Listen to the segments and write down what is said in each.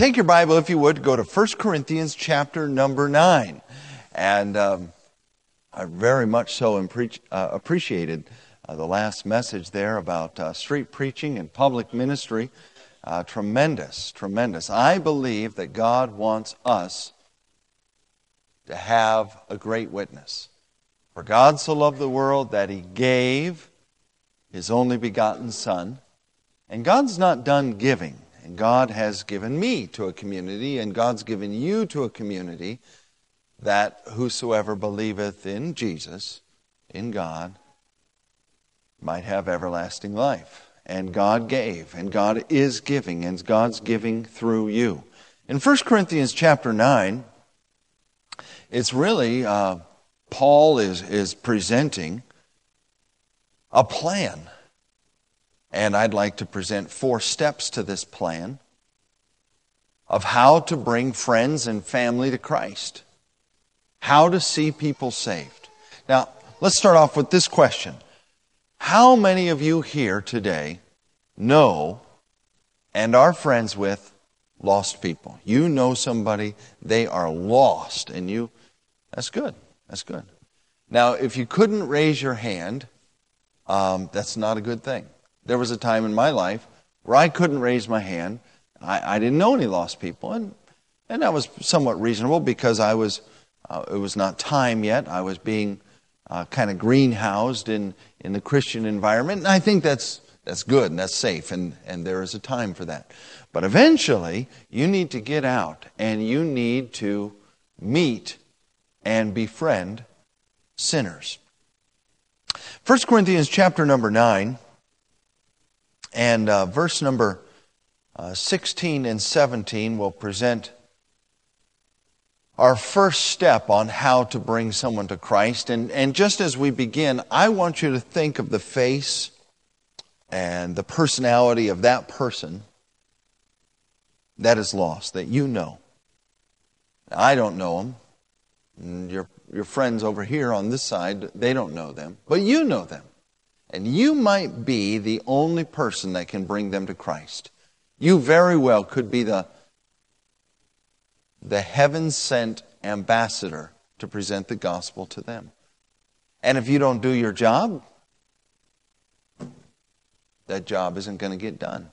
take your Bible, if you would, go to 1 Corinthians chapter number 9. And um, I very much so uh, appreciated uh, the last message there about uh, street preaching and public ministry. Uh, tremendous, tremendous. I believe that God wants us to have a great witness. For God so loved the world that he gave his only begotten Son. And God's not done giving. And God has given me to a community, and God's given you to a community that whosoever believeth in Jesus, in God, might have everlasting life. And God gave, and God is giving, and God's giving through you. In 1 Corinthians chapter 9, it's really, uh, Paul is, is presenting a plan and I'd like to present four steps to this plan of how to bring friends and family to Christ, how to see people saved. Now, let's start off with this question How many of you here today know and are friends with lost people? You know somebody, they are lost, and you, that's good. That's good. Now, if you couldn't raise your hand, um, that's not a good thing. There was a time in my life where I couldn't raise my hand. I, I didn't know any lost people, and, and that was somewhat reasonable because I was, uh, it was not time yet. I was being uh, kind of greenhoused in, in the Christian environment, and I think that's, that's good and that's safe, and, and there is a time for that. But eventually, you need to get out and you need to meet and befriend sinners. 1 Corinthians chapter number 9 and uh, verse number uh, 16 and 17 will present our first step on how to bring someone to Christ. And, and just as we begin, I want you to think of the face and the personality of that person that is lost, that you know. I don't know them. Your, your friends over here on this side, they don't know them, but you know them. And you might be the only person that can bring them to Christ. You very well could be the, the heaven sent ambassador to present the gospel to them. And if you don't do your job, that job isn't going to get done.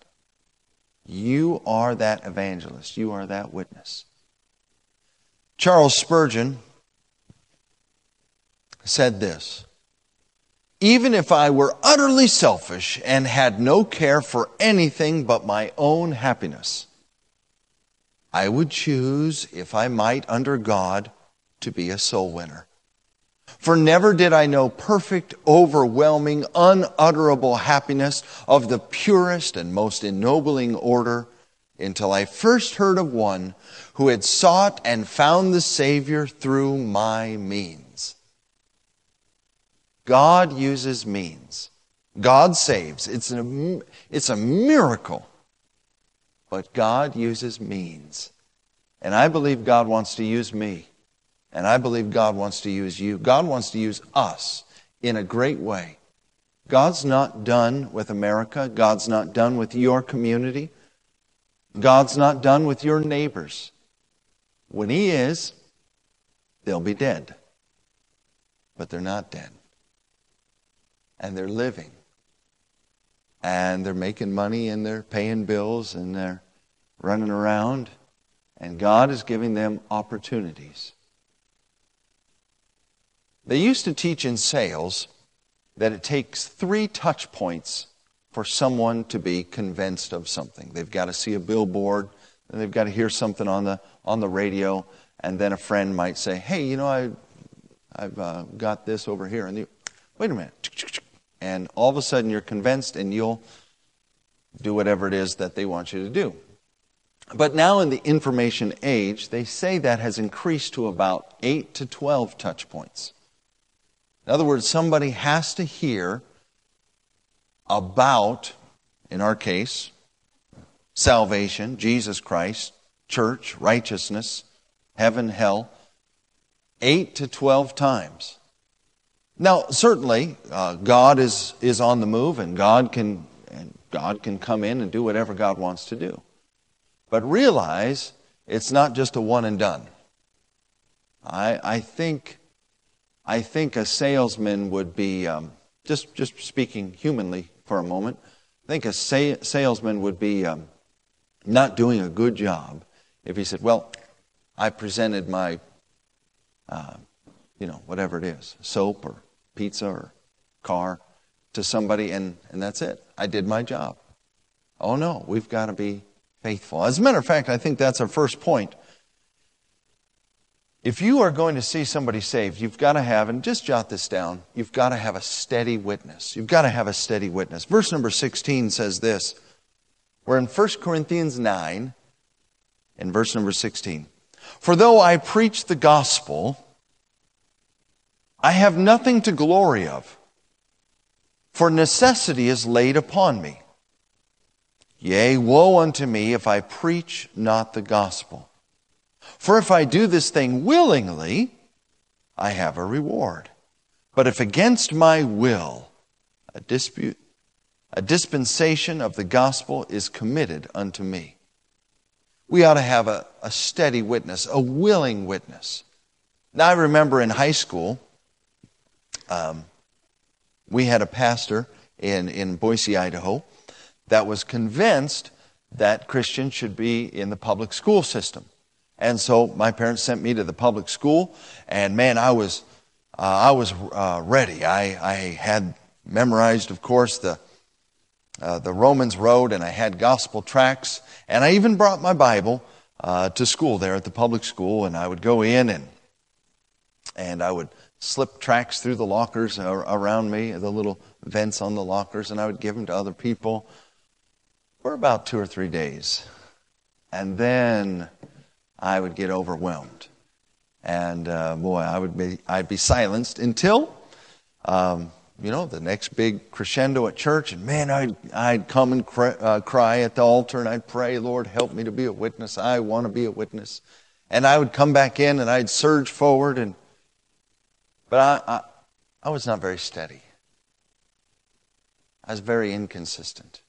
You are that evangelist. You are that witness. Charles Spurgeon said this even if I were utterly selfish and had no care for anything but my own happiness, I would choose, if I might, under God, to be a soul winner. For never did I know perfect, overwhelming, unutterable happiness of the purest and most ennobling order until I first heard of one who had sought and found the Savior through my means. God uses means. God saves. It's, an, it's a miracle. But God uses means. And I believe God wants to use me. And I believe God wants to use you. God wants to use us in a great way. God's not done with America. God's not done with your community. God's not done with your neighbors. When He is, they'll be dead. But they're not dead and they're living. And they're making money and they're paying bills and they're running around. And God is giving them opportunities. They used to teach in sales that it takes three touch points for someone to be convinced of something. They've got to see a billboard, and they've got to hear something on the, on the radio, and then a friend might say, Hey, you know, I, I've uh, got this over here. And the, wait a minute and all of a sudden you're convinced and you'll do whatever it is that they want you to do. But now in the information age, they say that has increased to about 8 to 12 touch points. In other words, somebody has to hear about, in our case, salvation, Jesus Christ, church, righteousness, heaven, hell, 8 to 12 times. Now, certainly, uh, God is, is on the move, and God can and God can come in and do whatever God wants to do. But realize it's not just a one and done. I, I think I think a salesman would be um, just just speaking humanly for a moment. I think a sa- salesman would be um, not doing a good job if he said, "Well, I presented my, uh, you know, whatever it is, soap or pizza or car to somebody, and, and that's it. I did my job." Oh no, we've got to be faithful. As a matter of fact, I think that's our first point. If you are going to see somebody saved, you've got to have, and just jot this down, you've got to have a steady witness. You've got to have a steady witness. Verse number 16 says this. We're in 1 Corinthians 9, in verse number 16. For though I preach the gospel, I have nothing to glory of, for necessity is laid upon me. Yea, woe unto me if I preach not the gospel. For if I do this thing willingly, I have a reward. But if against my will, a dispute, a dispensation of the gospel is committed unto me. We ought to have a, a steady witness, a willing witness. Now, I remember in high school, um, we had a pastor in, in Boise, Idaho, that was convinced that Christians should be in the public school system. And so my parents sent me to the public school, and man, I was, uh, I was uh, ready. I, I had memorized, of course, the, uh, the Romans Road, and I had gospel tracts, and I even brought my Bible uh, to school there at the public school, and I would go in and, and I would slip tracts through the lockers around me, the little vents on the lockers, and I would give them to other people for about two or three days. And then I would get overwhelmed. And uh, boy, I would be, I'd be silenced until, um, you know, the next big crescendo at church. And man, I'd, I'd come and cry, uh, cry at the altar and I'd pray, Lord, help me to be a witness. I want to be a witness. And I would come back in and I'd surge forward. And, but I, I, I was not very steady. I was very inconsistent.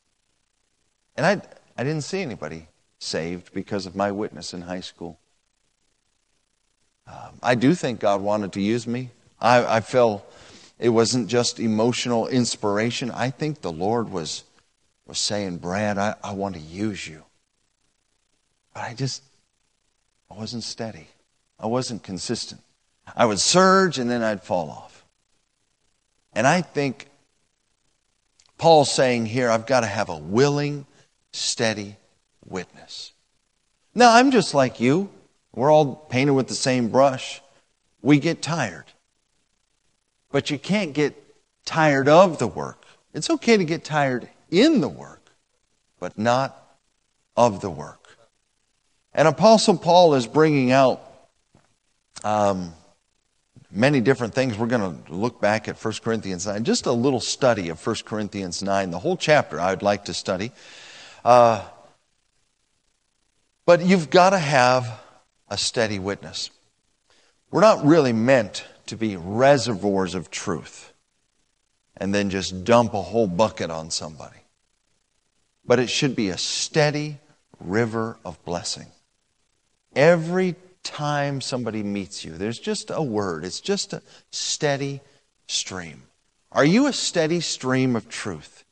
And I, I didn't see anybody saved because of my witness in high school. Um, I do think God wanted to use me. I, I felt it wasn't just emotional inspiration. I think the Lord was, was saying, Brad, I, I want to use you. But I just, I wasn't steady. I wasn't consistent. I would surge and then I'd fall off. And I think Paul's saying here, I've got to have a willing, steady witness. Now, I'm just like you. We're all painted with the same brush. We get tired. But you can't get tired of the work. It's okay to get tired in the work, but not of the work. And Apostle Paul is bringing out um, many different things. We're going to look back at 1 Corinthians 9, just a little study of 1 Corinthians 9, the whole chapter I would like to study. Uh, but you've got to have a steady witness. We're not really meant to be reservoirs of truth and then just dump a whole bucket on somebody. But it should be a steady river of blessing. Every time somebody meets you, there's just a word, it's just a steady stream. Are you a steady stream of truth?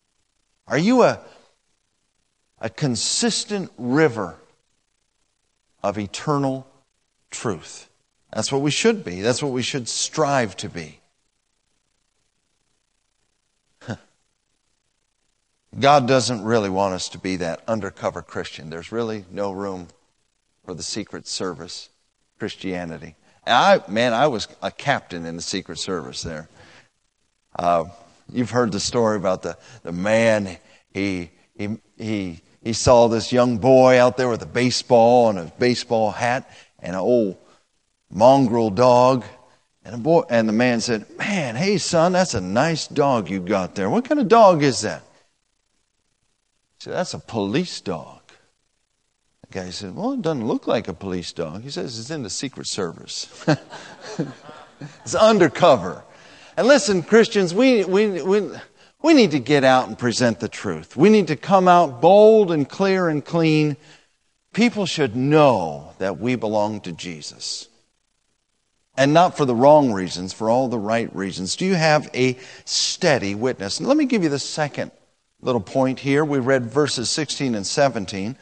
Are you a a consistent river of eternal truth. That's what we should be. That's what we should strive to be. God doesn't really want us to be that undercover Christian. There's really no room for the secret service Christianity. I, man, I was a captain in the secret service there. Uh, you've heard the story about the, the man, he, he, he he saw this young boy out there with a baseball and a baseball hat and an old mongrel dog. And, a boy, and the man said, Man, hey, son, that's a nice dog you got there. What kind of dog is that? He said, That's a police dog. The guy said, Well, it doesn't look like a police dog. He says, It's in the Secret Service, it's undercover. And listen, Christians, we, we, we, we need to get out and present the truth. We need to come out bold and clear and clean, People should know that we belong to Jesus. And not for the wrong reasons, for all the right reasons. Do you have a steady witness? Let me give you the second little point here. We read verses 16 and 17.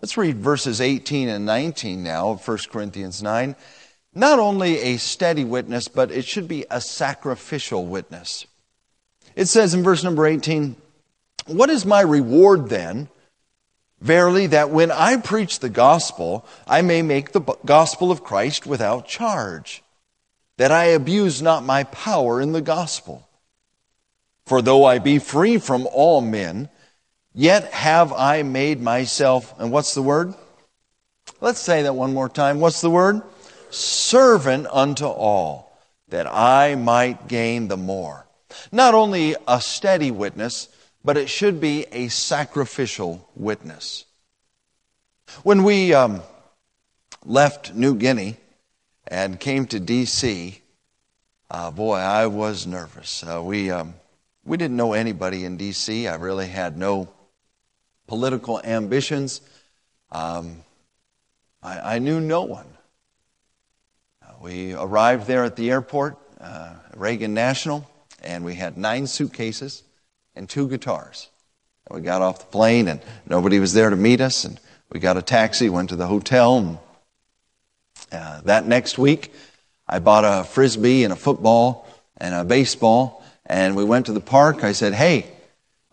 Let's read verses 18 and 19 now of 1 Corinthians 9. Not only a steady witness, but it should be a sacrificial witness. It says in verse number 18, What is my reward then? Verily, that when I preach the gospel, I may make the gospel of Christ without charge, that I abuse not my power in the gospel. For though I be free from all men, Yet have I made myself, and what's the word? Let's say that one more time. What's the word? Servant unto all, that I might gain the more. Not only a steady witness, but it should be a sacrificial witness. When we um, left New Guinea and came to D.C., uh, boy, I was nervous. Uh, we, um, we didn't know anybody in D.C., I really had no political ambitions. Um, I, I, knew no one. Uh, we arrived there at the airport, uh, Reagan National, and we had nine suitcases and two guitars. And we got off the plane, and nobody was there to meet us. And we got a taxi, went to the hotel. And, uh, that next week, I bought a frisbee and a football and a baseball, and we went to the park. I said, "Hey,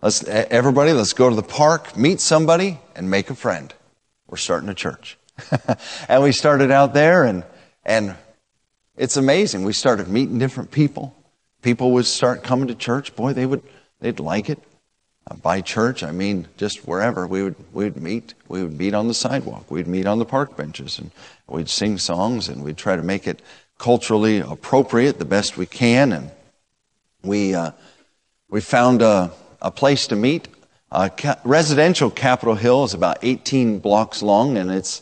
Let's, everybody, let's go to the park, meet somebody, and make a friend. We're starting a church. and we started out there, and, and it's amazing. We started meeting different people. People would start coming to church. Boy, they would, they'd like it. Uh, by church, I mean just wherever we would we would meet. We would meet on the sidewalk. We'd meet on the park benches, and we'd sing songs, and we'd try to make it culturally appropriate the best we can. And we uh, we found a a place to meet. Uh, ca- residential Capitol Hill is about 18 blocks long, and it's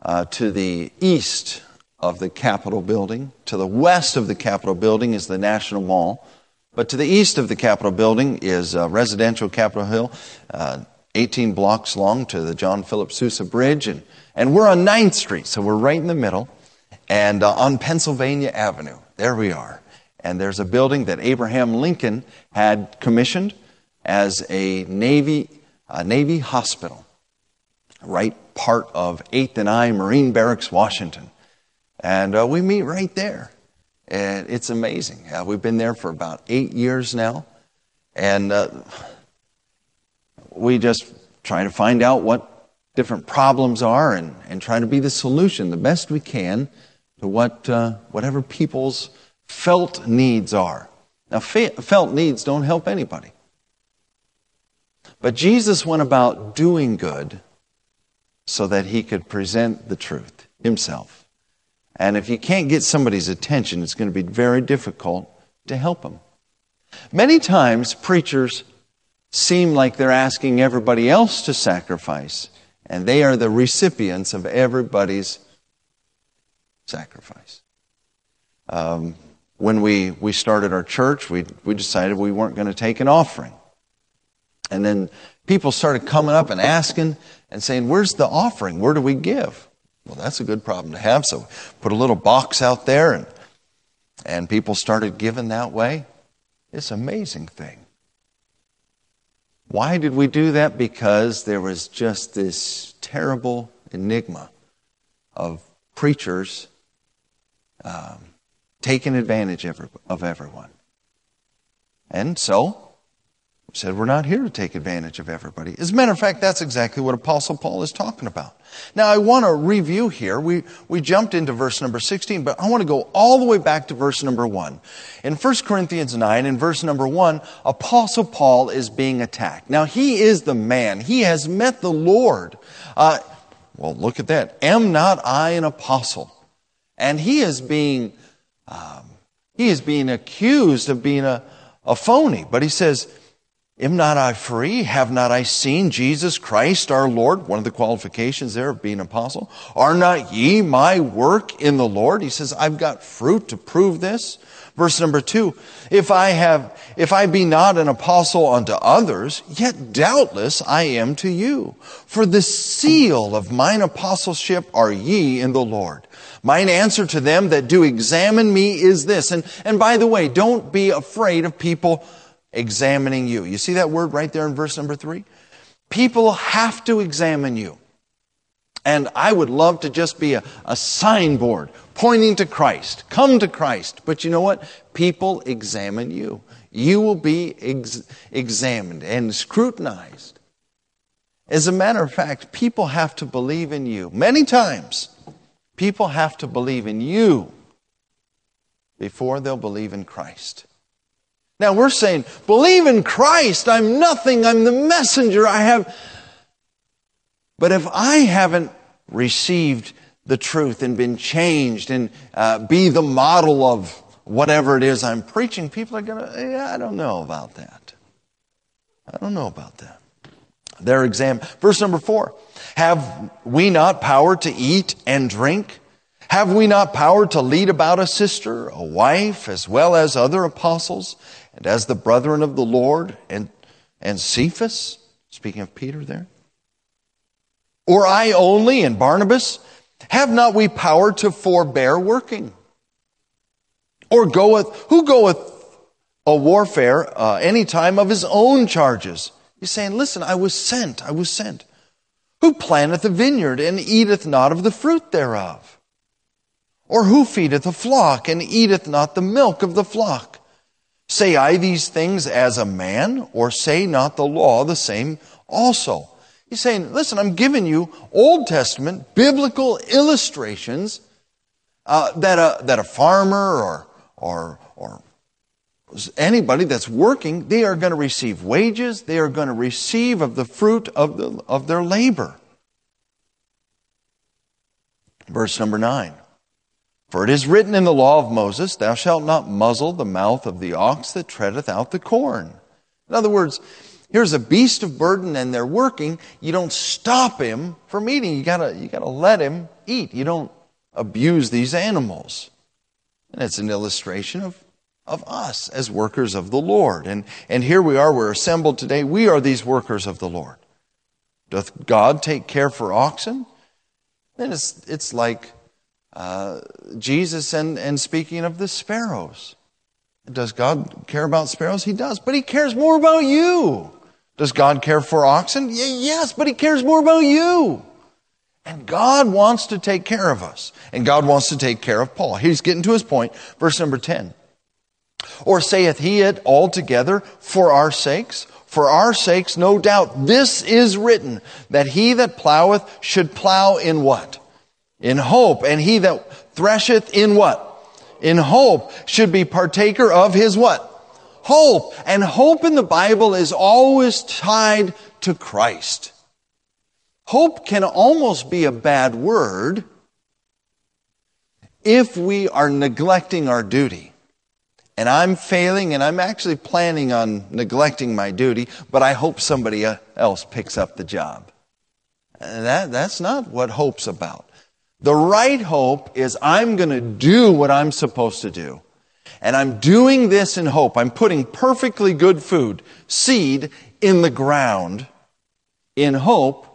uh, to the east of the Capitol building. To the west of the Capitol building is the National Mall. But to the east of the Capitol building is uh, residential Capitol Hill, uh, 18 blocks long to the John Philip Sousa Bridge. And, and we're on 9th Street, so we're right in the middle. And uh, on Pennsylvania Avenue, there we are. And there's a building that Abraham Lincoln had commissioned as a Navy, a Navy hospital, right part of 8th and I Marine Barracks, Washington. And uh, we meet right there. And it's amazing. Uh, we've been there for about eight years now. And uh, we just try to find out what different problems are and, and try to be the solution the best we can to what, uh, whatever people's felt needs are. Now, felt needs don't help anybody. But Jesus went about doing good so that he could present the truth himself. And if you can't get somebody's attention, it's going to be very difficult to help them. Many times, preachers seem like they're asking everybody else to sacrifice, and they are the recipients of everybody's sacrifice. Um, when we, we started our church, we, we decided we weren't going to take an offering. And then people started coming up and asking and saying, Where's the offering? Where do we give? Well, that's a good problem to have. So put a little box out there and and people started giving that way. It's an amazing thing. Why did we do that? Because there was just this terrible enigma of preachers um, taking advantage of everyone. And so said we're not here to take advantage of everybody. As a matter of fact, that's exactly what Apostle Paul is talking about. Now, I want to review here. We, we jumped into verse number 16, but I want to go all the way back to verse number 1. In 1 Corinthians 9, in verse number 1, Apostle Paul is being attacked. Now, he is the man. He has met the Lord. Uh, well, look at that. Am not I an apostle? And he is being, um, he is being accused of being a, a phony. But he says, Am not I free? Have not I seen Jesus Christ our Lord? One of the qualifications there of being apostle. Are not ye my work in the Lord? He says, I've got fruit to prove this. Verse number two, if I have, if I be not an apostle unto others, yet doubtless I am to you. For the seal of mine apostleship are ye in the Lord. Mine answer to them that do examine me is this. And, and by the way, don't be afraid of people examining you. You see that word right there in verse number three? People have to examine you. And I would love to just be a, a signboard pointing to Christ. Come to Christ. But you know what? People examine you. You will be ex- examined and scrutinized. As a matter of fact, people have to believe in you. Many times, people have to believe in you before they'll believe in Christ. Now we're saying, believe in Christ. I'm nothing. I'm the messenger. I have. But if I haven't received the truth and been changed and uh, be the model of whatever it is I'm preaching, people are going to, yeah, I don't know about that. I don't know about that. Their exam. Verse number four. Have we not power to eat and drink? Have we not power to lead about a sister, a wife, as well as other apostles? And as the brethren of the Lord and, and Cephas, speaking of Peter there, or I only and Barnabas, have not we power to forbear working? Or goeth, who goeth a warfare uh, any time of his own charges? He's saying, listen, I was sent, I was sent. Who planteth a vineyard and eateth not of the fruit thereof? Or who feedeth a flock and eateth not the milk of the flock? Say I these things as a man, or say not the law the same also? He's saying, listen, I'm giving you Old Testament biblical illustrations uh, that, a, that a farmer or, or, or anybody that's working, they are going to receive wages, they are going to receive of the fruit of, the, of their labor. Verse number 9. For it is written in the law of Moses, Thou shalt not muzzle the mouth of the ox that treadeth out the corn. In other words, here's a beast of burden and they're working. You don't stop him from eating. You gotta, you gotta let him eat. You don't abuse these animals. And it's an illustration of, of us as workers of the Lord. And, and here we are, we're assembled today. We are these workers of the Lord. Doth God take care for oxen? Then it's, it's like uh, Jesus and, and speaking of the sparrows. Does God care about sparrows? He does, but He cares more about you. Does God care for oxen? yes, but He cares more about you. And God wants to take care of us. And God wants to take care of Paul. He's getting to his point. Verse number 10. Or saith he it altogether for our sakes? For our sakes, no doubt, this is written, that he that ploweth should plow in what? In hope. And he that thresheth in what? In hope should be partaker of his what? Hope. And hope in the Bible is always tied to Christ. Hope can almost be a bad word if we are neglecting our duty. And I'm failing and I'm actually planning on neglecting my duty, but I hope somebody else picks up the job. That, that's not what hope's about. The right hope is I'm going to do what I'm supposed to do. And I'm doing this in hope. I'm putting perfectly good food, seed, in the ground in hope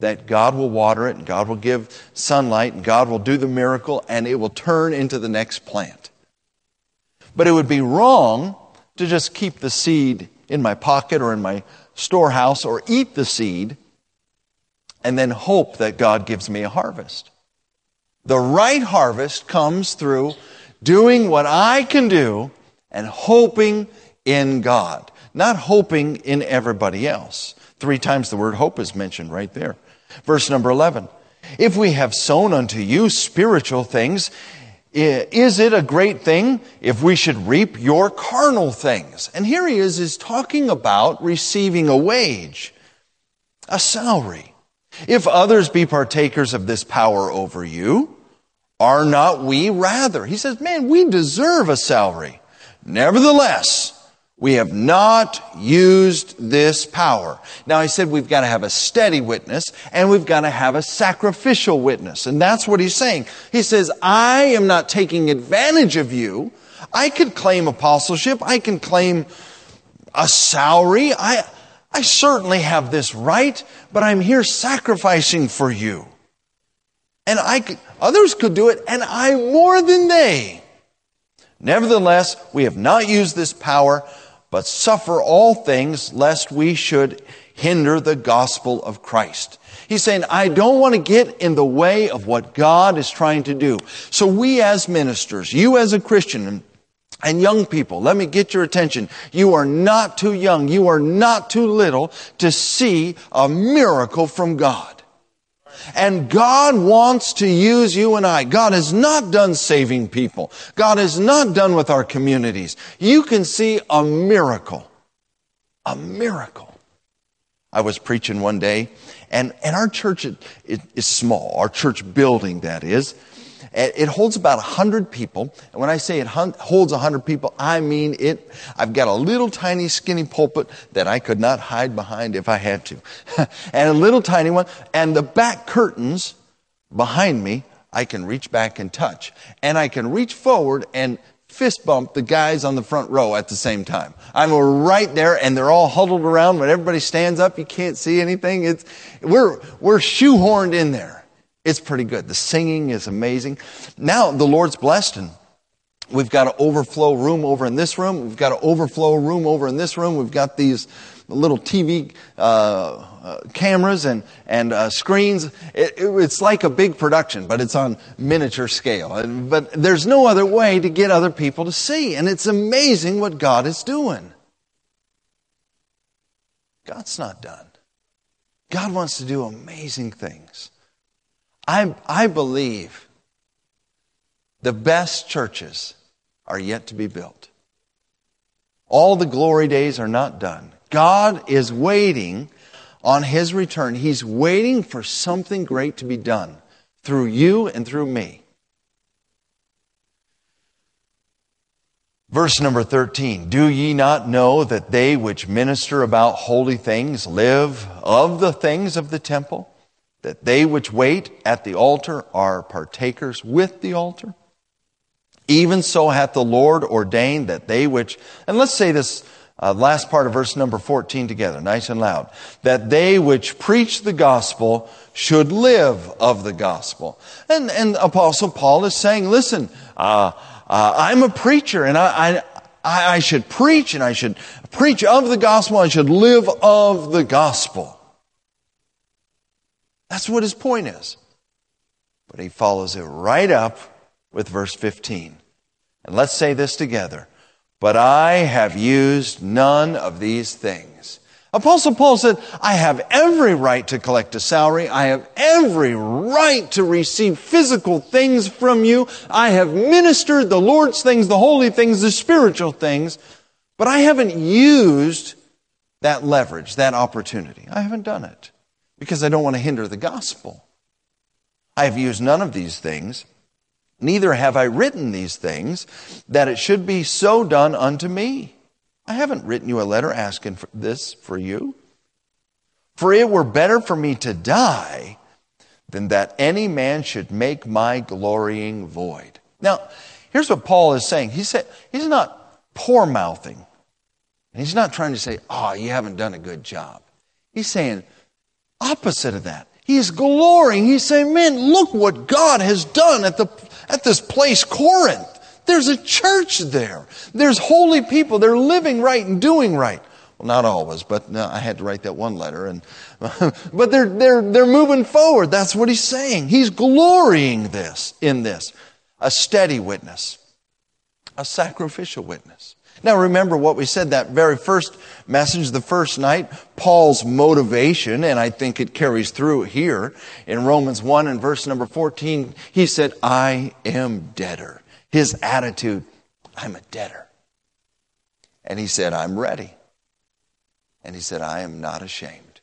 that God will water it and God will give sunlight and God will do the miracle and it will turn into the next plant. But it would be wrong to just keep the seed in my pocket or in my storehouse or eat the seed and then hope that God gives me a harvest. The right harvest comes through doing what I can do and hoping in God, not hoping in everybody else. Three times the word hope is mentioned right there. Verse number 11. If we have sown unto you spiritual things, is it a great thing if we should reap your carnal things? And here he is, is talking about receiving a wage, a salary. If others be partakers of this power over you, are not we rather? He says, man, we deserve a salary. Nevertheless, we have not used this power. Now, I said we've got to have a steady witness and we've got to have a sacrificial witness. And that's what he's saying. He says, I am not taking advantage of you. I could claim apostleship. I can claim a salary. I, I certainly have this right, but I'm here sacrificing for you. And I others could do it, and I'm more than they. Nevertheless, we have not used this power but suffer all things lest we should hinder the gospel of Christ. He's saying, I don't want to get in the way of what God is trying to do. So we as ministers, you as a Christian, and young people, let me get your attention. You are not too young. You are not too little to see a miracle from God. And God wants to use you and I. God is not done saving people. God is not done with our communities. You can see a miracle. A miracle. I was preaching one day, and, and our church is, is small, our church building, that is. It holds about 100 people. And when I say it holds 100 people, I mean it. I've got a little tiny skinny pulpit that I could not hide behind if I had to. and a little tiny one. And the back curtains behind me, I can reach back and touch. And I can reach forward and fist bump the guys on the front row at the same time. I'm right there and they're all huddled around. When everybody stands up, you can't see anything. It's, we're, we're shoehorned in there. It's pretty good. The singing is amazing. Now the Lord's blessed and we've got an overflow room over in this room. We've got an overflow room over in this room. We've got these little TV uh, uh, cameras and and uh, screens. It, it, it's like a big production, but it's on miniature scale. And, but there's no other way to get other people to see, and it's amazing what God is doing. God's not done. God wants to do amazing things. I, I believe the best churches are yet to be built. All the glory days are not done. God is waiting on His return. He's waiting for something great to be done through you and through me. Verse number 13 Do ye not know that they which minister about holy things live of the things of the temple? That they which wait at the altar are partakers with the altar. Even so hath the Lord ordained that they which, and let's say this uh, last part of verse number 14 together, nice and loud, that they which preach the gospel should live of the gospel. And, and Apostle Paul is saying, listen, uh, uh, I'm a preacher and I, I, I should preach and I should preach of the gospel. I should live of the gospel. That's what his point is. But he follows it right up with verse 15. And let's say this together. But I have used none of these things. Apostle Paul said, I have every right to collect a salary. I have every right to receive physical things from you. I have ministered the Lord's things, the holy things, the spiritual things, but I haven't used that leverage, that opportunity. I haven't done it because I don't want to hinder the gospel. I have used none of these things, neither have I written these things, that it should be so done unto me. I haven't written you a letter asking for this for you. For it were better for me to die than that any man should make my glorying void. Now, here's what Paul is saying. He said, he's not poor mouthing. And He's not trying to say, oh, you haven't done a good job. He's saying, opposite of that. He's glorying. He's saying, man, look what God has done at the, at this place, Corinth. There's a church there. There's holy people. They're living right and doing right. Well, not always, but no, I had to write that one letter and, but they're, they're, they're moving forward. That's what he's saying. He's glorying this, in this. A steady witness. A sacrificial witness. Now remember what we said that very first message, the first night, Paul's motivation, and I think it carries through here in Romans 1 and verse number 14. He said, I am debtor. His attitude, I'm a debtor. And he said, I'm ready. And he said, I am not ashamed.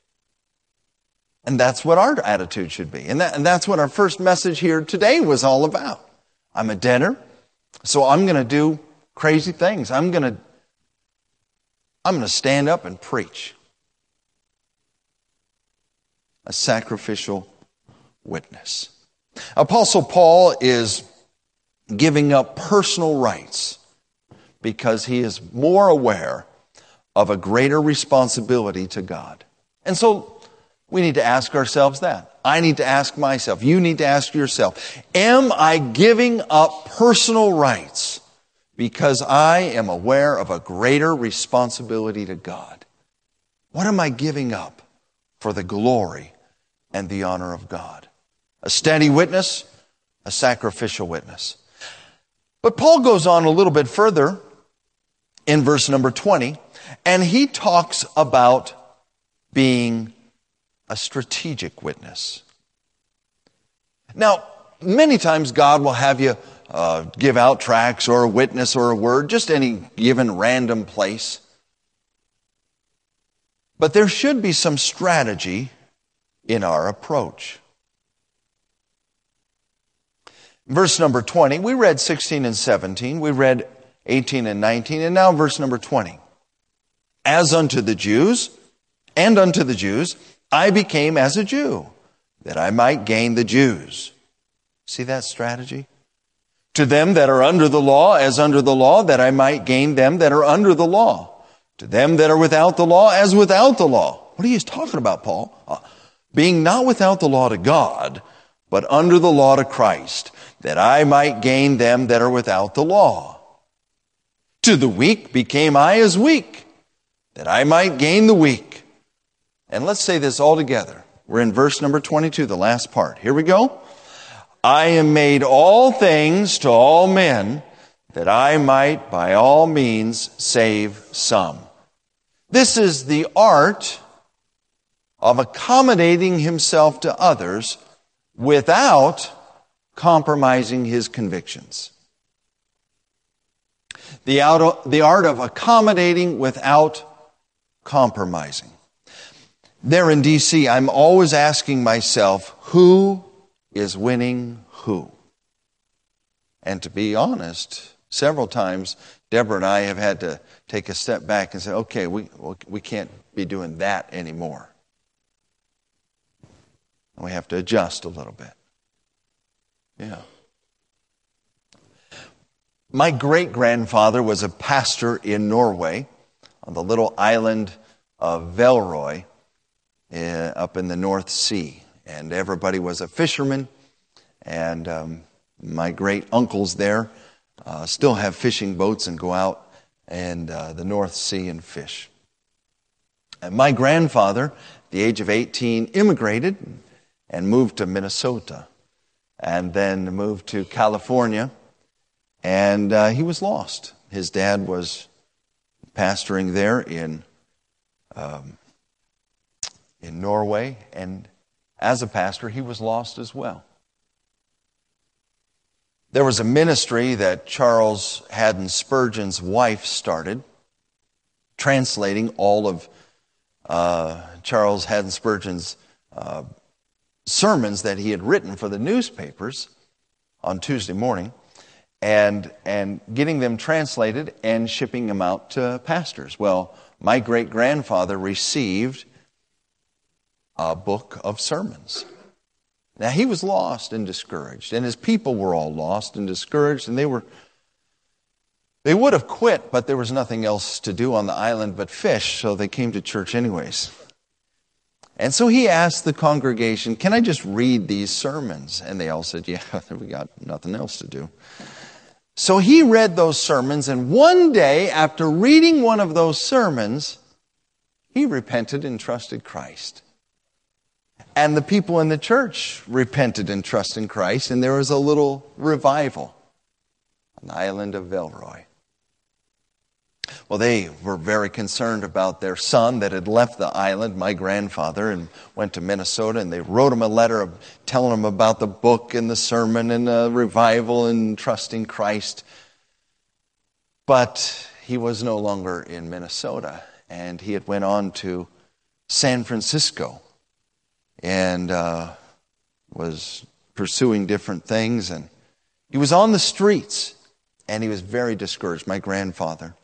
And that's what our attitude should be. And, that, and that's what our first message here today was all about. I'm a debtor, so I'm going to do crazy things. I'm going to I'm going to stand up and preach. A sacrificial witness. Apostle Paul is giving up personal rights because he is more aware of a greater responsibility to God. And so we need to ask ourselves that. I need to ask myself. You need to ask yourself. Am I giving up personal rights because I am aware of a greater responsibility to God? What am I giving up for the glory and the honor of God? A steady witness, a sacrificial witness. But Paul goes on a little bit further in verse number 20, and he talks about being a strategic witness. Now, many times God will have you uh, give out tracts or a witness or a word, just any given random place. But there should be some strategy in our approach. Verse number 20, we read 16 and 17, we read 18 and 19, and now verse number 20. As unto the Jews, and unto the Jews, I became as a Jew, that I might gain the Jews. See that strategy? To them that are under the law, as under the law, that I might gain them that are under the law. To them that are without the law, as without the law. What are you talking about, Paul? Uh, being not without the law to God, but under the law to Christ, that I might gain them that are without the law. To the weak became I as weak, that I might gain the weak. And let's say this all together. We're in verse number 22, the last part. Here we go. I am made all things to all men, that I might by all means save some. This is the art of accommodating himself to others without compromising his convictions. The, out, the art of accommodating without compromising. There in DC, I'm always asking myself, who is winning who? And to be honest, several times, Deborah and I have had to take a step back and say, okay, we, we can't be doing that anymore. And we have to adjust a little bit. Yeah. My great grandfather was a pastor in Norway on the little island of Velroy uh, up in the North Sea. And everybody was a fisherman. And um, my great uncles there uh, still have fishing boats and go out and uh, the North Sea and fish. And my grandfather, at the age of 18, immigrated and moved to Minnesota and then moved to California. And uh, he was lost. His dad was pastoring there in, um, in Norway, and as a pastor, he was lost as well. There was a ministry that Charles Haddon Spurgeon's wife started, translating all of uh, Charles Haddon Spurgeon's uh, sermons that he had written for the newspapers on Tuesday morning and, and getting them translated and shipping them out to pastors. Well, my great grandfather received a book of sermons. Now, he was lost and discouraged, and his people were all lost and discouraged, and they were. They would have quit, but there was nothing else to do on the island but fish, so they came to church anyways. And so he asked the congregation, Can I just read these sermons? And they all said, Yeah, we got nothing else to do. So he read those sermons, and one day, after reading one of those sermons, he repented and trusted Christ. And the people in the church repented and trusted in Christ, and there was a little revival on the island of Velroy. Well, they were very concerned about their son that had left the island, my grandfather, and went to Minnesota. And they wrote him a letter telling him about the book and the sermon and the revival and trusting Christ. But he was no longer in Minnesota, and he had went on to San Francisco and uh, was pursuing different things. And he was on the streets, and he was very discouraged. My grandfather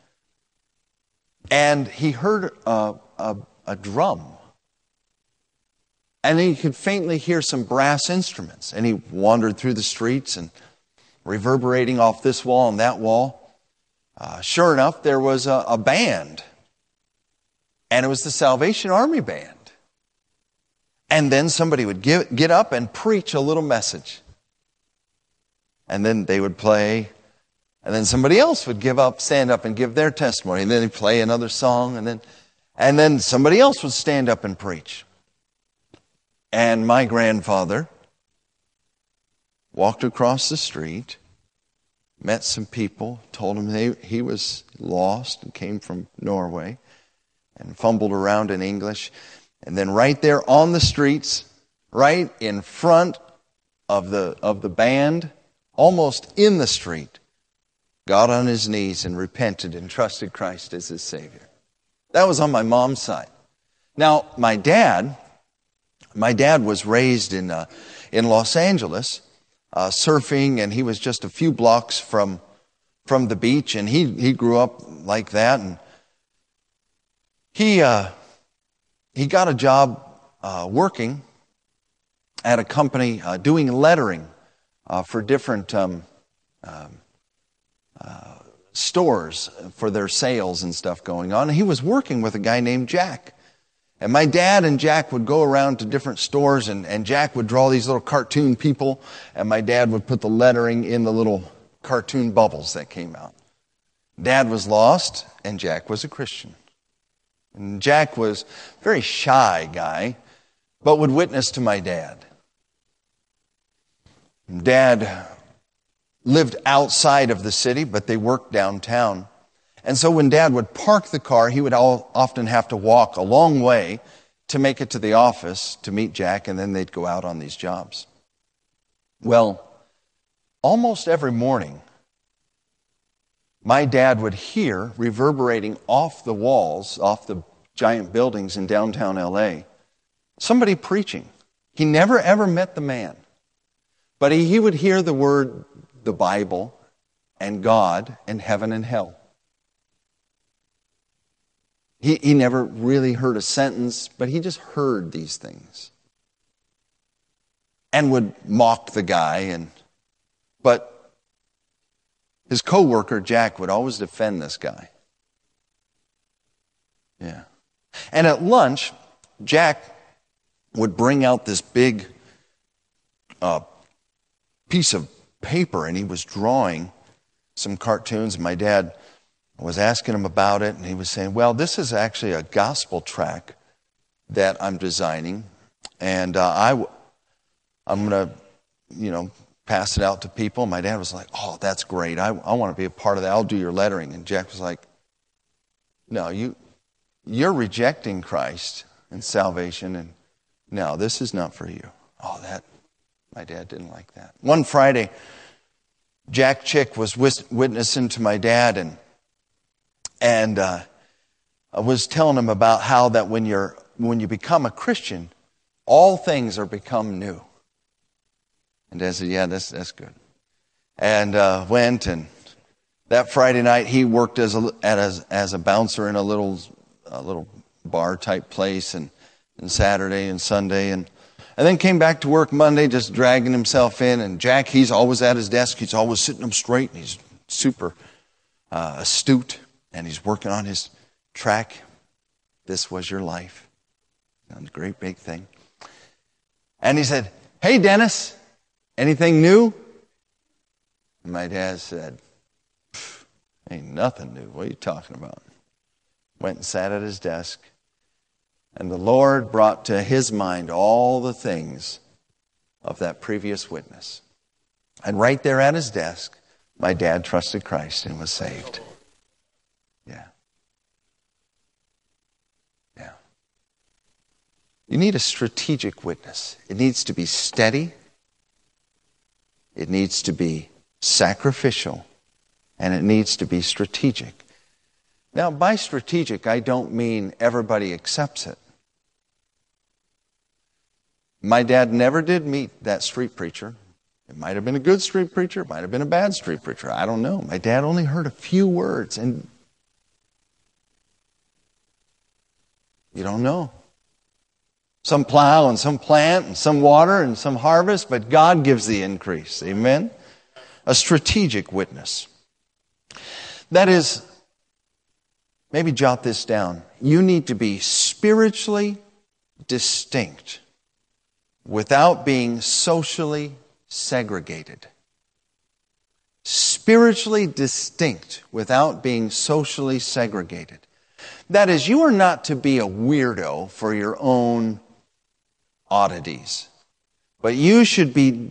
and he heard a, a, a drum. And he could faintly hear some brass instruments. And he wandered through the streets and reverberating off this wall and that wall. Uh, sure enough, there was a, a band. And it was the Salvation Army band. And then somebody would get, get up and preach a little message. And then they would play and then somebody else would give up, stand up and give their testimony. And then they'd play another song. And then, and then somebody else would stand up and preach. And my grandfather walked across the street, met some people, told them he was lost and came from Norway, and fumbled around in English. And then right there on the streets, right in front of the, of the band, almost in the street, got on his knees and repented and trusted Christ as his Savior. That was on my mom's side. Now, my dad, my dad was raised in, uh, in Los Angeles, uh, surfing, and he was just a few blocks from, from the beach, and he, he grew up like that. And he, uh, he got a job uh, working at a company uh, doing lettering uh, for different um, um, stores for their sales and stuff going on. And he was working with a guy named Jack. And my dad and Jack would go around to different stores, and, and Jack would draw these little cartoon people, and my dad would put the lettering in the little cartoon bubbles that came out. Dad was lost, and Jack was a Christian. And Jack was a very shy guy, but would witness to my dad. Dad lived outside of the city, but they worked downtown. And so when dad would park the car, he would often have to walk a long way to make it to the office to meet Jack, and then they'd go out on these jobs. Well, almost every morning, my dad would hear reverberating off the walls, off the giant buildings in downtown LA, somebody preaching. He never ever met the man, but he, would hear the word the Bible and God and heaven and hell. He, he never really heard a sentence, but he just heard these things and would mock the guy and but his coworker Jack would always defend this guy. Yeah. And at lunch, Jack would bring out this big uh, piece of paper and he was drawing some cartoons. My dad was asking him about it, and he was saying, Well, this is actually a gospel tract that I'm designing, and uh, I, I'm going to, you know, pass it out to people. My dad was like, Oh, that's great. I, I want to be a part of that. I'll do your lettering. And Jack was like, No, you, you're rejecting Christ and salvation, and no, this is not for you. Oh, that my dad didn't like that. One Friday, Jack Chick was witnessing to my dad, and and uh, I was telling him about how that when you're when you become a Christian, all things are become new. And Dad said, "Yeah, that's that's good." And uh, went and that Friday night he worked as a as, as a bouncer in a little a little bar type place, and and Saturday and Sunday and and then came back to work Monday, just dragging himself in. And Jack, he's always at his desk. He's always sitting up straight. And he's super uh, astute. And he's working on his tract. This was your life. Sounds a great big thing. And he said, Hey, Dennis, anything new? My dad said, Ain't nothing new. What are you talking about? Went and sat at his desk and the Lord brought to his mind all the things of that previous witness. And right there at his desk, my dad trusted Christ and was saved. Yeah. Yeah. You need a strategic witness. It needs to be steady, it needs to be sacrificial, and it needs to be strategic. Now, by strategic, I don't mean everybody accepts it. My dad never did meet that street preacher. It might have been a good street preacher, it might have been a bad street preacher. I don't know. My dad only heard a few words and You don't know. Some plow and some plant and some water and some harvest, but God gives the increase. Amen? A strategic witness. That is, maybe jot this down. You need to be spiritually distinct without being socially segregated. Spiritually distinct without being socially segregated. That is, you are not to be a weirdo for your own oddities, but you should be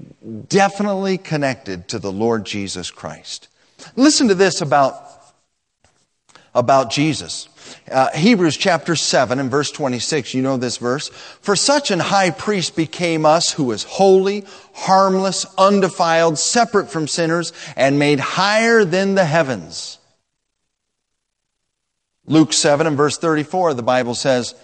definitely connected to the Lord Jesus Christ. Listen to this about, about Jesus. Uh, Hebrews chapter 7 and verse 26, you know this verse. For such an high priest became us who is holy, harmless, undefiled, separate from sinners, and made higher than the heavens. Luke 7 and verse 34, the Bible says,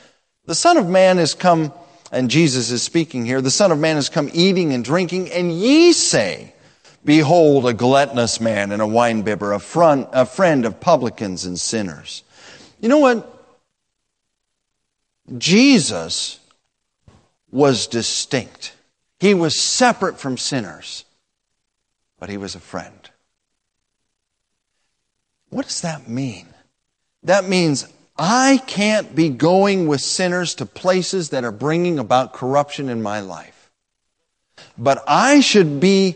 The Son of Man is come, and Jesus is speaking here, the Son of Man has come eating and drinking, and ye say, Behold, a gluttonous man and a winebibber, a, front, a friend of publicans and sinners. You know what? Jesus was distinct. He was separate from sinners, but he was a friend. What does that mean? That means I can't be going with sinners to places that are bringing about corruption in my life. But I should be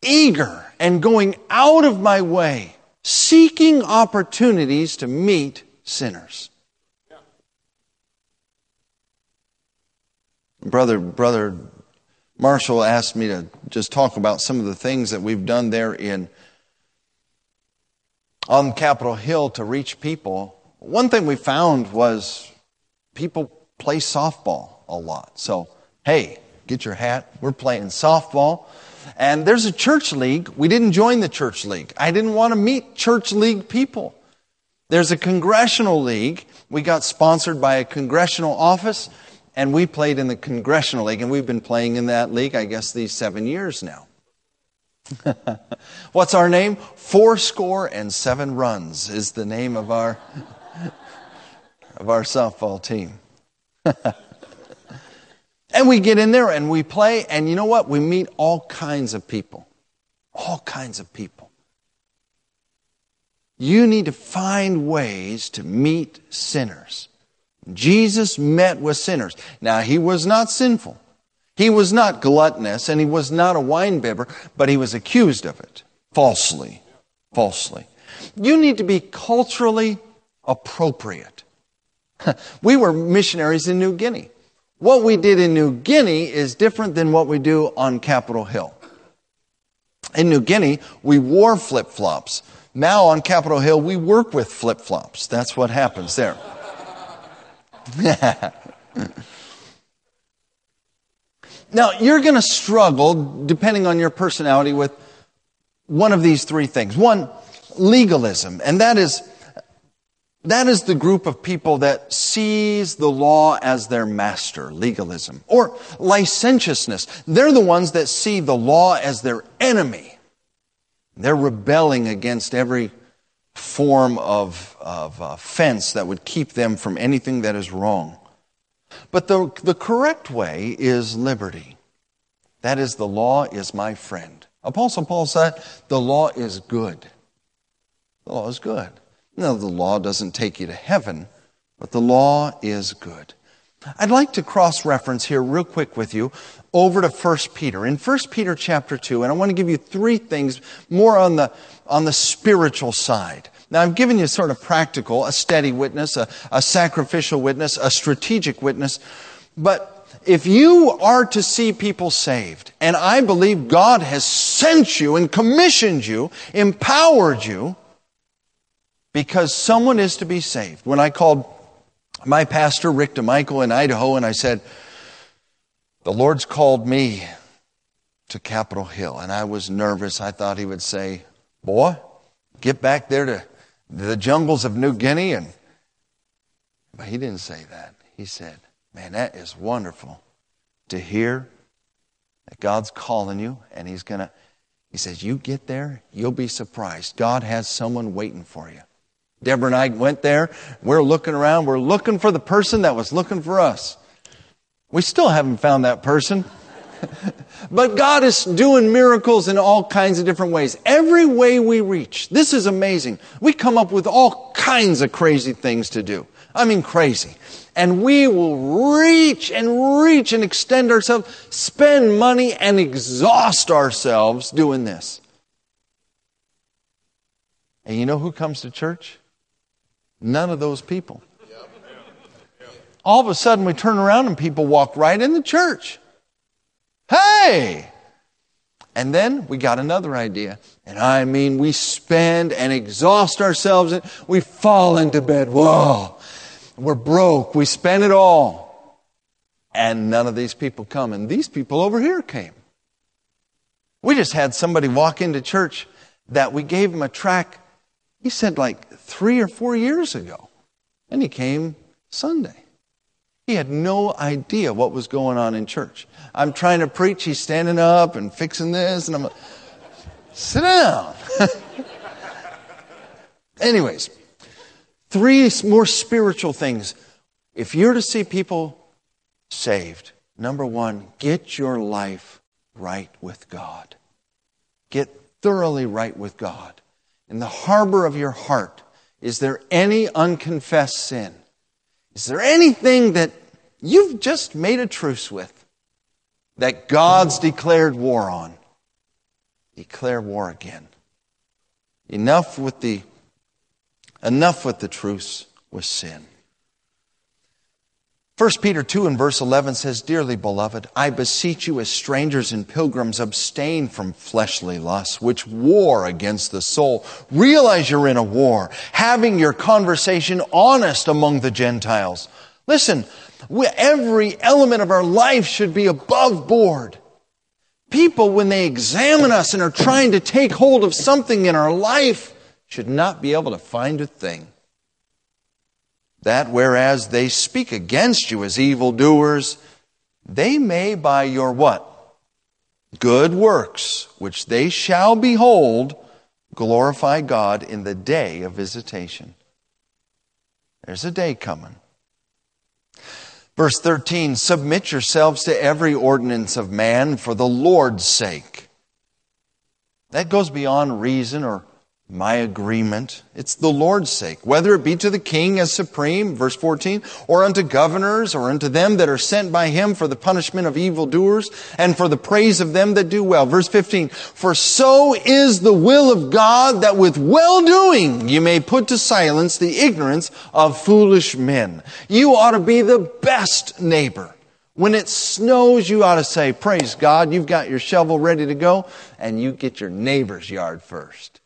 eager and going out of my way seeking opportunities to meet sinners. Brother, brother Marshall asked me to just talk about some of the things that we've done there in on Capitol Hill to reach people. One thing we found was people play softball a lot. So, hey, get your hat. We're playing softball. And there's a church league. We didn't join the church league. I didn't want to meet church league people. There's a congressional league. We got sponsored by a congressional office, and we played in the congressional league, and we've been playing in that league, I guess, these seven years now. What's our name? Four score and seven runs is the name of our of our softball team. And we get in there and we play, and you know what? We meet all kinds of people. All kinds of people. You need to find ways to meet sinners. Jesus met with sinners. Now, he was not sinful. He was not gluttonous and he was not a winebibber, but he was accused of it falsely. Falsely. You need to be culturally appropriate. we were missionaries in New Guinea. What we did in New Guinea is different than what we do on Capitol Hill. In New Guinea, we wore flip flops. Now on Capitol Hill, we work with flip flops. That's what happens there. now, you're going to struggle, depending on your personality, with one of these three things. One, legalism, and that is that is the group of people that sees the law as their master, legalism. Or licentiousness. They're the ones that see the law as their enemy. They're rebelling against every form of, of uh, fence that would keep them from anything that is wrong. But the, the correct way is liberty. That is, the law is my friend. Apostle Paul said, the law is good. The law is good. Now, the law doesn't take you to heaven, but the law is good. I'd like to cross reference here real quick with you over to 1 Peter. In 1 Peter chapter 2, and I want to give you three things more on the, on the spiritual side. Now, I've given you sort of practical, a steady witness, a, a sacrificial witness, a strategic witness. But if you are to see people saved, and I believe God has sent you and commissioned you, empowered you, because someone is to be saved. When I called my pastor, Rick DeMichael, in Idaho, and I said, The Lord's called me to Capitol Hill, and I was nervous. I thought he would say, Boy, get back there to the jungles of New Guinea. And, but he didn't say that. He said, Man, that is wonderful to hear that God's calling you, and He's going to, He says, You get there, you'll be surprised. God has someone waiting for you. Deborah and I went there. We're looking around. We're looking for the person that was looking for us. We still haven't found that person. but God is doing miracles in all kinds of different ways. Every way we reach, this is amazing. We come up with all kinds of crazy things to do. I mean, crazy. And we will reach and reach and extend ourselves, spend money and exhaust ourselves doing this. And you know who comes to church? None of those people. All of a sudden, we turn around and people walk right in the church. Hey! And then we got another idea. And I mean, we spend and exhaust ourselves. And we fall into bed. Whoa. We're broke. We spend it all. And none of these people come. And these people over here came. We just had somebody walk into church that we gave him a tract, he said like three or four years ago. And he came Sunday. He had no idea what was going on in church. I'm trying to preach, he's standing up and fixing this, and I'm like, sit down. Anyways, three more spiritual things. If you're to see people saved, number one, get your life right with God. Get thoroughly right with God. In the harbor of your heart, is there any unconfessed sin? Is there anything that you've just made a truce with that God's declared war on? Declare war again. Enough with the enough with the truce with sin. 1 Peter 2 and verse 11 says, Dearly beloved, I beseech you as strangers and pilgrims, abstain from fleshly lusts, which war against the soul. Realize you're in a war, having your conversation honest among the Gentiles. Listen, we, every element of our life should be above board. People, when they examine us and are trying to take hold of something in our life, should not be able to find a thing that whereas they speak against you as evildoers, they may by your what? Good works, which they shall behold, glorify God in the day of visitation. There's a day coming. Verse 13, submit yourselves to every ordinance of man for the Lord's sake. That goes beyond reason or my agreement. It's the Lord's sake, whether it be to the king as supreme, verse 14, or unto governors, or unto them that are sent by him for the punishment of evildoers, and for the praise of them that do well. Verse 15, for so is the will of God that with well doing you may put to silence the ignorance of foolish men. You ought to be the best neighbor. When it snows, you ought to say, Praise God, you've got your shovel ready to go, and you get your neighbor's yard first.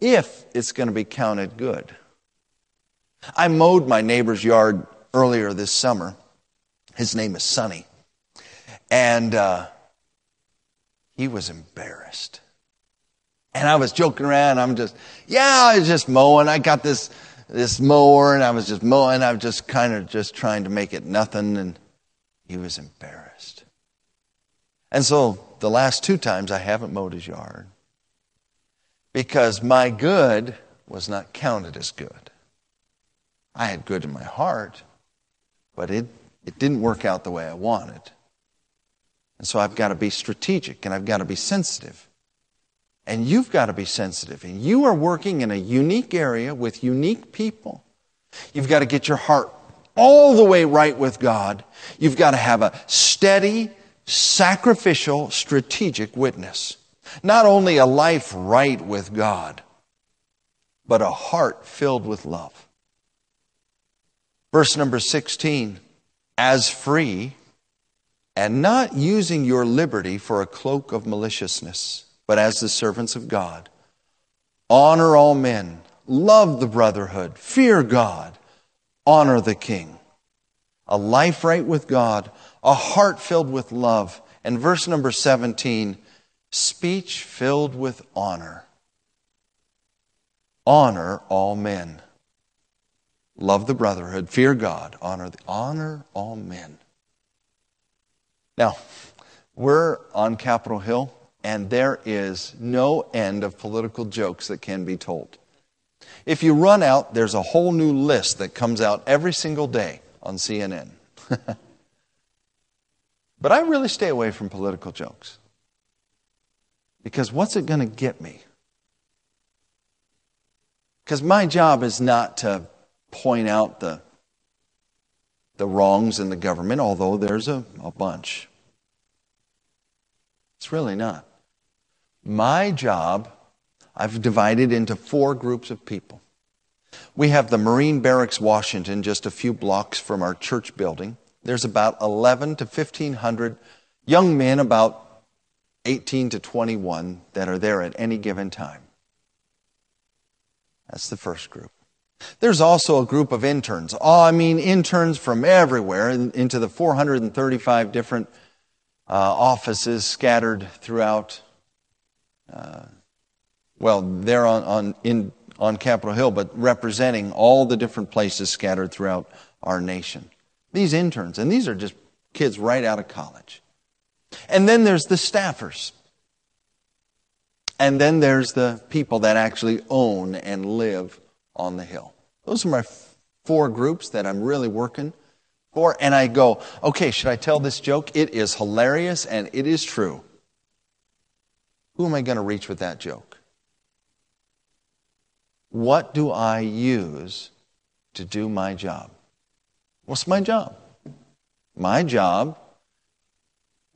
If it's going to be counted good. I mowed my neighbor's yard earlier this summer. His name is Sonny. And uh, he was embarrassed. And I was joking around. I'm just, yeah, I was just mowing. I got this, this mower and I was just mowing. I was just kind of just trying to make it nothing. And he was embarrassed. And so the last two times I haven't mowed his yard because my good was not counted as good. I had good in my heart, but it, it didn't work out the way I wanted. And so I've got to be strategic and I've got to be sensitive. And you've got to be sensitive. And you are working in a unique area with unique people. You've got to get your heart all the way right with God. You've got to have a steady, sacrificial, strategic witness. Not only a life right with God, but a heart filled with love. Verse number 16 as free and not using your liberty for a cloak of maliciousness, but as the servants of God. Honor all men, love the brotherhood, fear God, honor the king. A life right with God, a heart filled with love. And verse number 17 speech filled with honor. Honor all men. Love the brotherhood, fear God, honor the, honor all men. Now, we're on Capitol Hill and there is no end of political jokes that can be told. If you run out, there's a whole new list that comes out every single day on CNN. but I really stay away from political jokes. Because what's it going to get me? Because my job is not to point out the, the wrongs in the government, although there's a, a bunch. It's really not. My job, I've divided into four groups of people. We have the Marine Barracks, Washington, just a few blocks from our church building. There's about 11 to 1,500 young men, about 18 to 21, that are there at any given time. That's the first group. There's also a group of interns. Oh, I mean, interns from everywhere into the 435 different uh, offices scattered throughout. Uh, well, they're on, on, in, on Capitol Hill, but representing all the different places scattered throughout our nation. These interns, and these are just kids right out of college. And then there's the staffers. And then there's the people that actually own and live on the hill. Those are my four groups that I'm really working for. And I go, okay, should I tell this joke? It is hilarious and it is true. Who am I going to reach with that joke? What do I use to do my job? What's my job? My job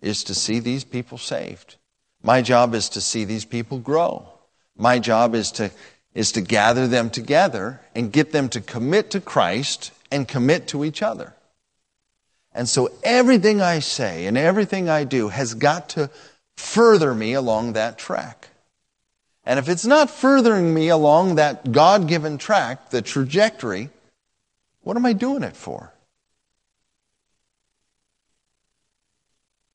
is to see these people saved. My job is to see these people grow. My job is to, is to gather them together and get them to commit to Christ and commit to each other. And so everything I say and everything I do has got to further me along that track. And if it's not furthering me along that God given track, the trajectory, what am I doing it for?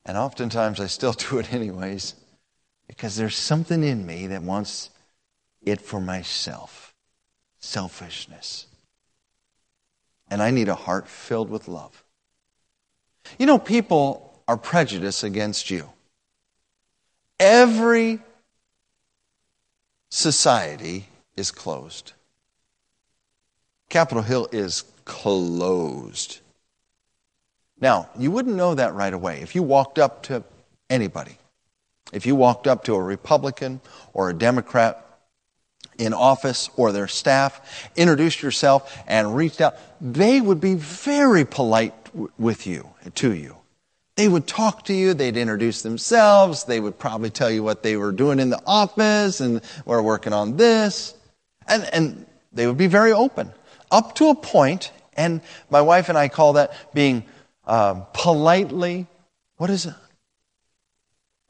And oftentimes I still do it anyways because there's something in me that wants it for myself selfishness. And I need a heart filled with love. You know, people are prejudiced against you. Every society is closed. Capitol Hill is closed. Now, you wouldn't know that right away if you walked up to anybody. If you walked up to a Republican or a Democrat in office or their staff, introduced yourself and reached out, they would be very polite with you, to you. They would talk to you, they'd introduce themselves, they would probably tell you what they were doing in the office and we're working on this. And, and they would be very open. Up to a point, and my wife and I call that being um, politely, what is it?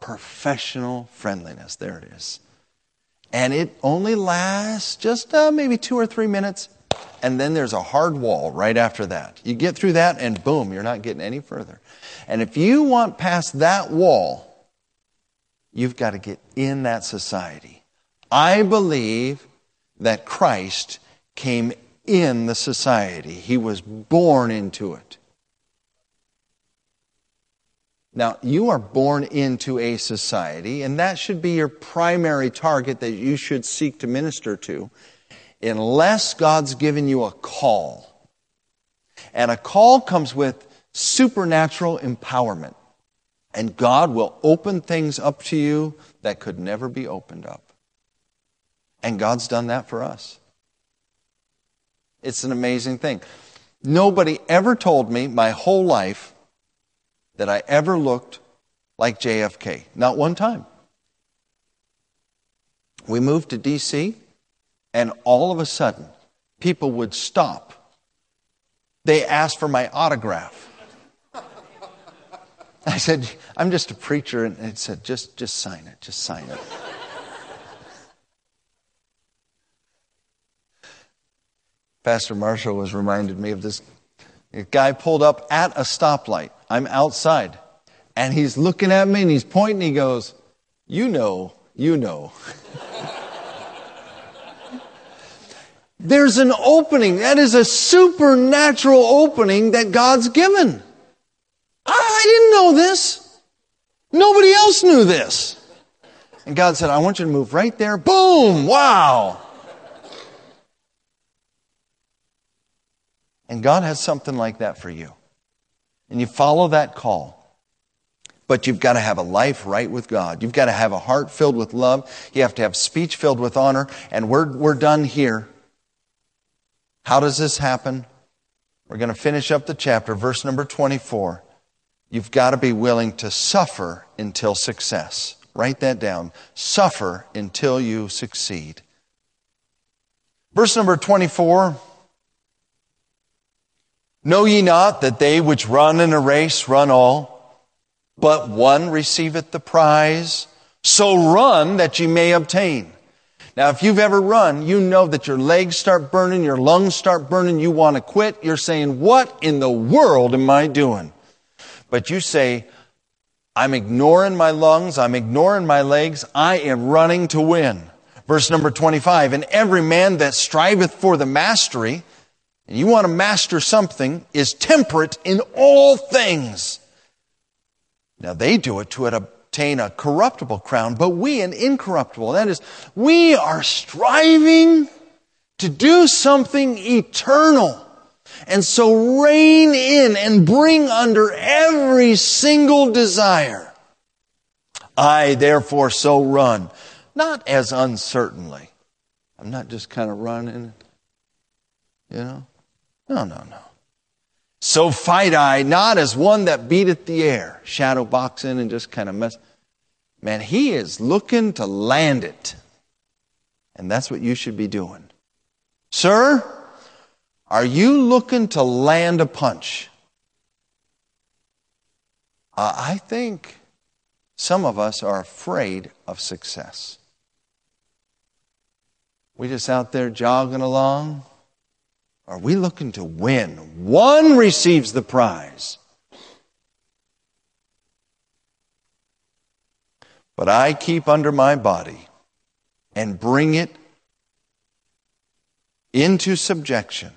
Professional friendliness. There it is. And it only lasts just uh, maybe two or three minutes, and then there's a hard wall right after that. You get through that, and boom, you're not getting any further. And if you want past that wall, you've got to get in that society. I believe that Christ came in the society, He was born into it. Now, you are born into a society, and that should be your primary target that you should seek to minister to, unless God's given you a call. And a call comes with supernatural empowerment. And God will open things up to you that could never be opened up. And God's done that for us. It's an amazing thing. Nobody ever told me my whole life that I ever looked like JFK. Not one time. We moved to D.C., and all of a sudden, people would stop. They asked for my autograph. I said, I'm just a preacher. And it said, just, just sign it. Just sign it. Pastor Marshall was reminded me of this. A guy pulled up at a stoplight I'm outside. And he's looking at me and he's pointing. He goes, You know, you know. There's an opening. That is a supernatural opening that God's given. I didn't know this. Nobody else knew this. And God said, I want you to move right there. Boom! Wow! And God has something like that for you. And you follow that call. But you've got to have a life right with God. You've got to have a heart filled with love. You have to have speech filled with honor. And we're, we're done here. How does this happen? We're going to finish up the chapter, verse number 24. You've got to be willing to suffer until success. Write that down. Suffer until you succeed. Verse number 24. Know ye not that they which run in a race run all, but one receiveth the prize? So run that ye may obtain. Now, if you've ever run, you know that your legs start burning, your lungs start burning, you want to quit. You're saying, What in the world am I doing? But you say, I'm ignoring my lungs, I'm ignoring my legs, I am running to win. Verse number 25, and every man that striveth for the mastery, and you want to master something, is temperate in all things. Now they do it to obtain a corruptible crown, but we an incorruptible. That is, we are striving to do something eternal. And so rein in and bring under every single desire. I therefore so run, not as uncertainly. I'm not just kind of running, you know? No, no, no. So fight I, not as one that beateth the air, shadow boxing and just kind of mess. Man, he is looking to land it. And that's what you should be doing. Sir, are you looking to land a punch? Uh, I think some of us are afraid of success. We just out there jogging along. Are we looking to win? One receives the prize. But I keep under my body and bring it into subjection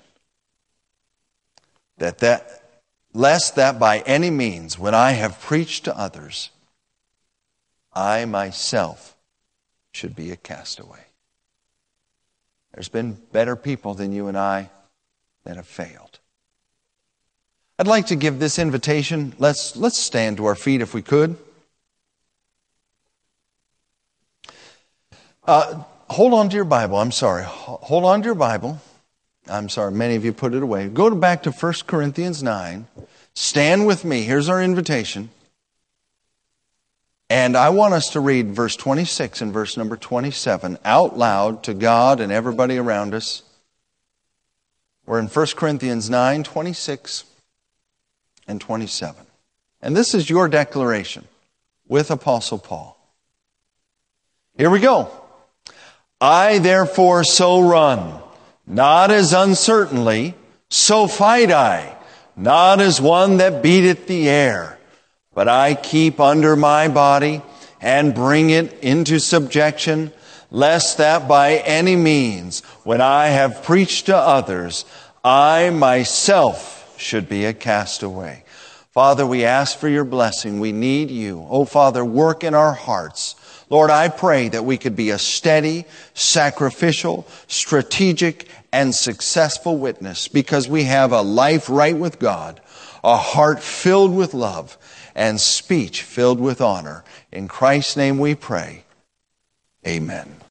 that that lest that by any means when I have preached to others I myself should be a castaway. There's been better people than you and I that have failed. I'd like to give this invitation. Let's, let's stand to our feet if we could. Uh, hold on to your Bible. I'm sorry. Hold on to your Bible. I'm sorry, many of you put it away. Go back to 1 Corinthians 9. Stand with me. Here's our invitation. And I want us to read verse 26 and verse number 27 out loud to God and everybody around us. We're in 1 Corinthians 9 26 and 27. And this is your declaration with Apostle Paul. Here we go. I therefore so run, not as uncertainly, so fight I, not as one that beateth the air, but I keep under my body and bring it into subjection, lest that by any means, when I have preached to others, I myself should be a castaway. Father, we ask for your blessing. We need you. Oh, Father, work in our hearts. Lord, I pray that we could be a steady, sacrificial, strategic, and successful witness because we have a life right with God, a heart filled with love, and speech filled with honor. In Christ's name we pray. Amen.